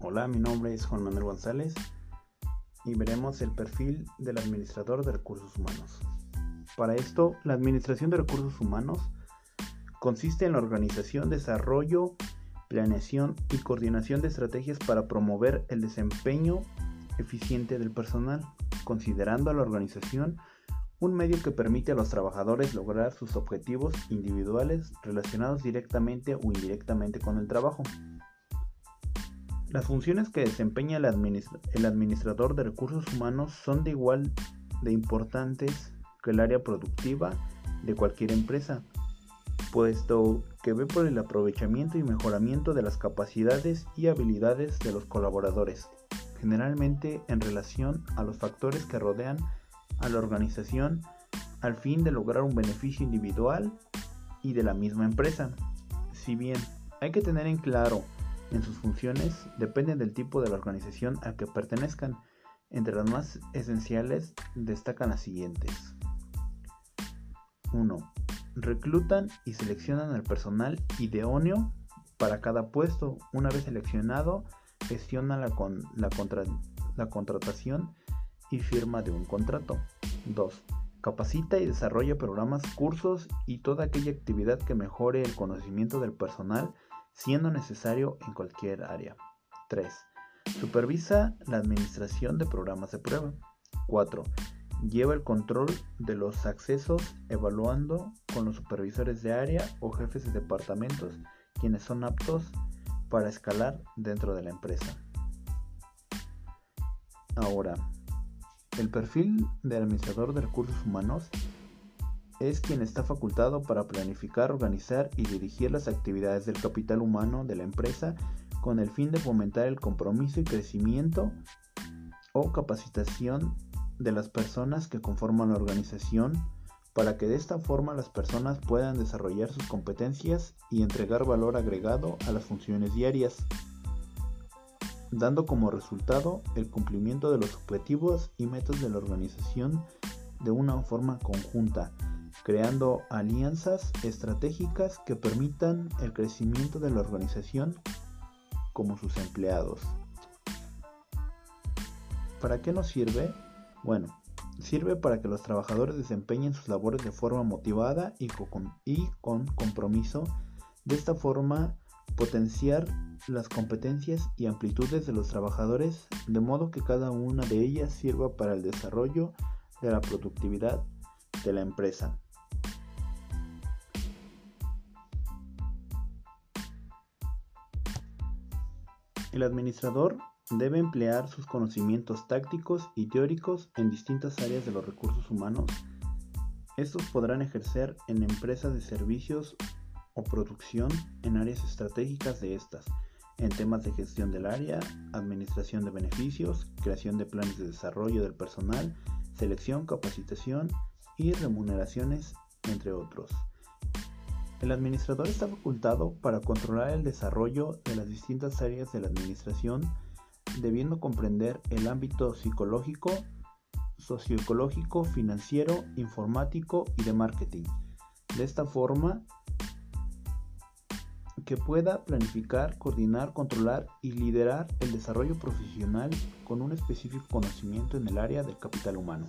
Hola, mi nombre es Juan Manuel González y veremos el perfil del administrador de recursos humanos. Para esto, la administración de recursos humanos consiste en la organización, desarrollo, planeación y coordinación de estrategias para promover el desempeño eficiente del personal, considerando a la organización un medio que permite a los trabajadores lograr sus objetivos individuales relacionados directamente o indirectamente con el trabajo. Las funciones que desempeña el, administrador de recursos humanos son de igual de importantes que el área productiva de cualquier empresa, puesto que ve por el aprovechamiento y mejoramiento de las capacidades y habilidades de los colaboradores, generalmente en relación a los factores que rodean a la organización al fin de lograr un beneficio individual y de la misma empresa. Si bien hay que tener en claro en sus funciones dependen del tipo de la organización a que pertenezcan. Entre las más esenciales destacan las siguientes. 1. Reclutan y seleccionan al personal idóneo para cada puesto. Una vez seleccionado, gestionan la, la, la contratación y firma de un contrato. 2. Capacita y desarrolla programas, cursos y toda aquella actividad que mejore el conocimiento del personal siendo necesario en cualquier área. 3. Supervisa la administración de programas de prueba. 4. Lleva el control de los accesos evaluando con los supervisores de área o jefes de departamentos quienes son aptos para escalar dentro de la empresa. Ahora, el perfil del administrador de recursos humanos es quien está facultado para planificar, organizar y dirigir las actividades del capital humano de la empresa con el fin de fomentar el compromiso y crecimiento o capacitación de las personas que conforman la organización para que de esta forma las personas puedan desarrollar sus competencias y entregar valor agregado a las funciones diarias, dando como resultado el cumplimiento de los objetivos y metas de la organización de una forma conjunta, creando alianzas estratégicas que permitan el crecimiento de la organización como sus empleados. ¿Para qué nos sirve? Bueno, sirve para que los trabajadores desempeñen sus labores de forma motivada y con, y con compromiso. De esta forma, potenciar las competencias y amplitudes de los trabajadores de modo que cada una de ellas sirva para el desarrollo de la productividad de la empresa. El administrador debe emplear sus conocimientos tácticos y teóricos en distintas áreas de los recursos humanos. Estos podrán ejercer en empresas de servicios o producción en áreas estratégicas de estas, en temas de gestión del área, administración de beneficios, creación de planes de desarrollo del personal, selección, capacitación y remuneraciones, entre otros. El administrador está facultado para controlar el desarrollo de las distintas áreas de la administración, debiendo comprender el ámbito psicológico, socioecológico, financiero, informático y de marketing. De esta forma, que pueda planificar, coordinar, controlar y liderar el desarrollo profesional con un específico conocimiento en el área del capital humano.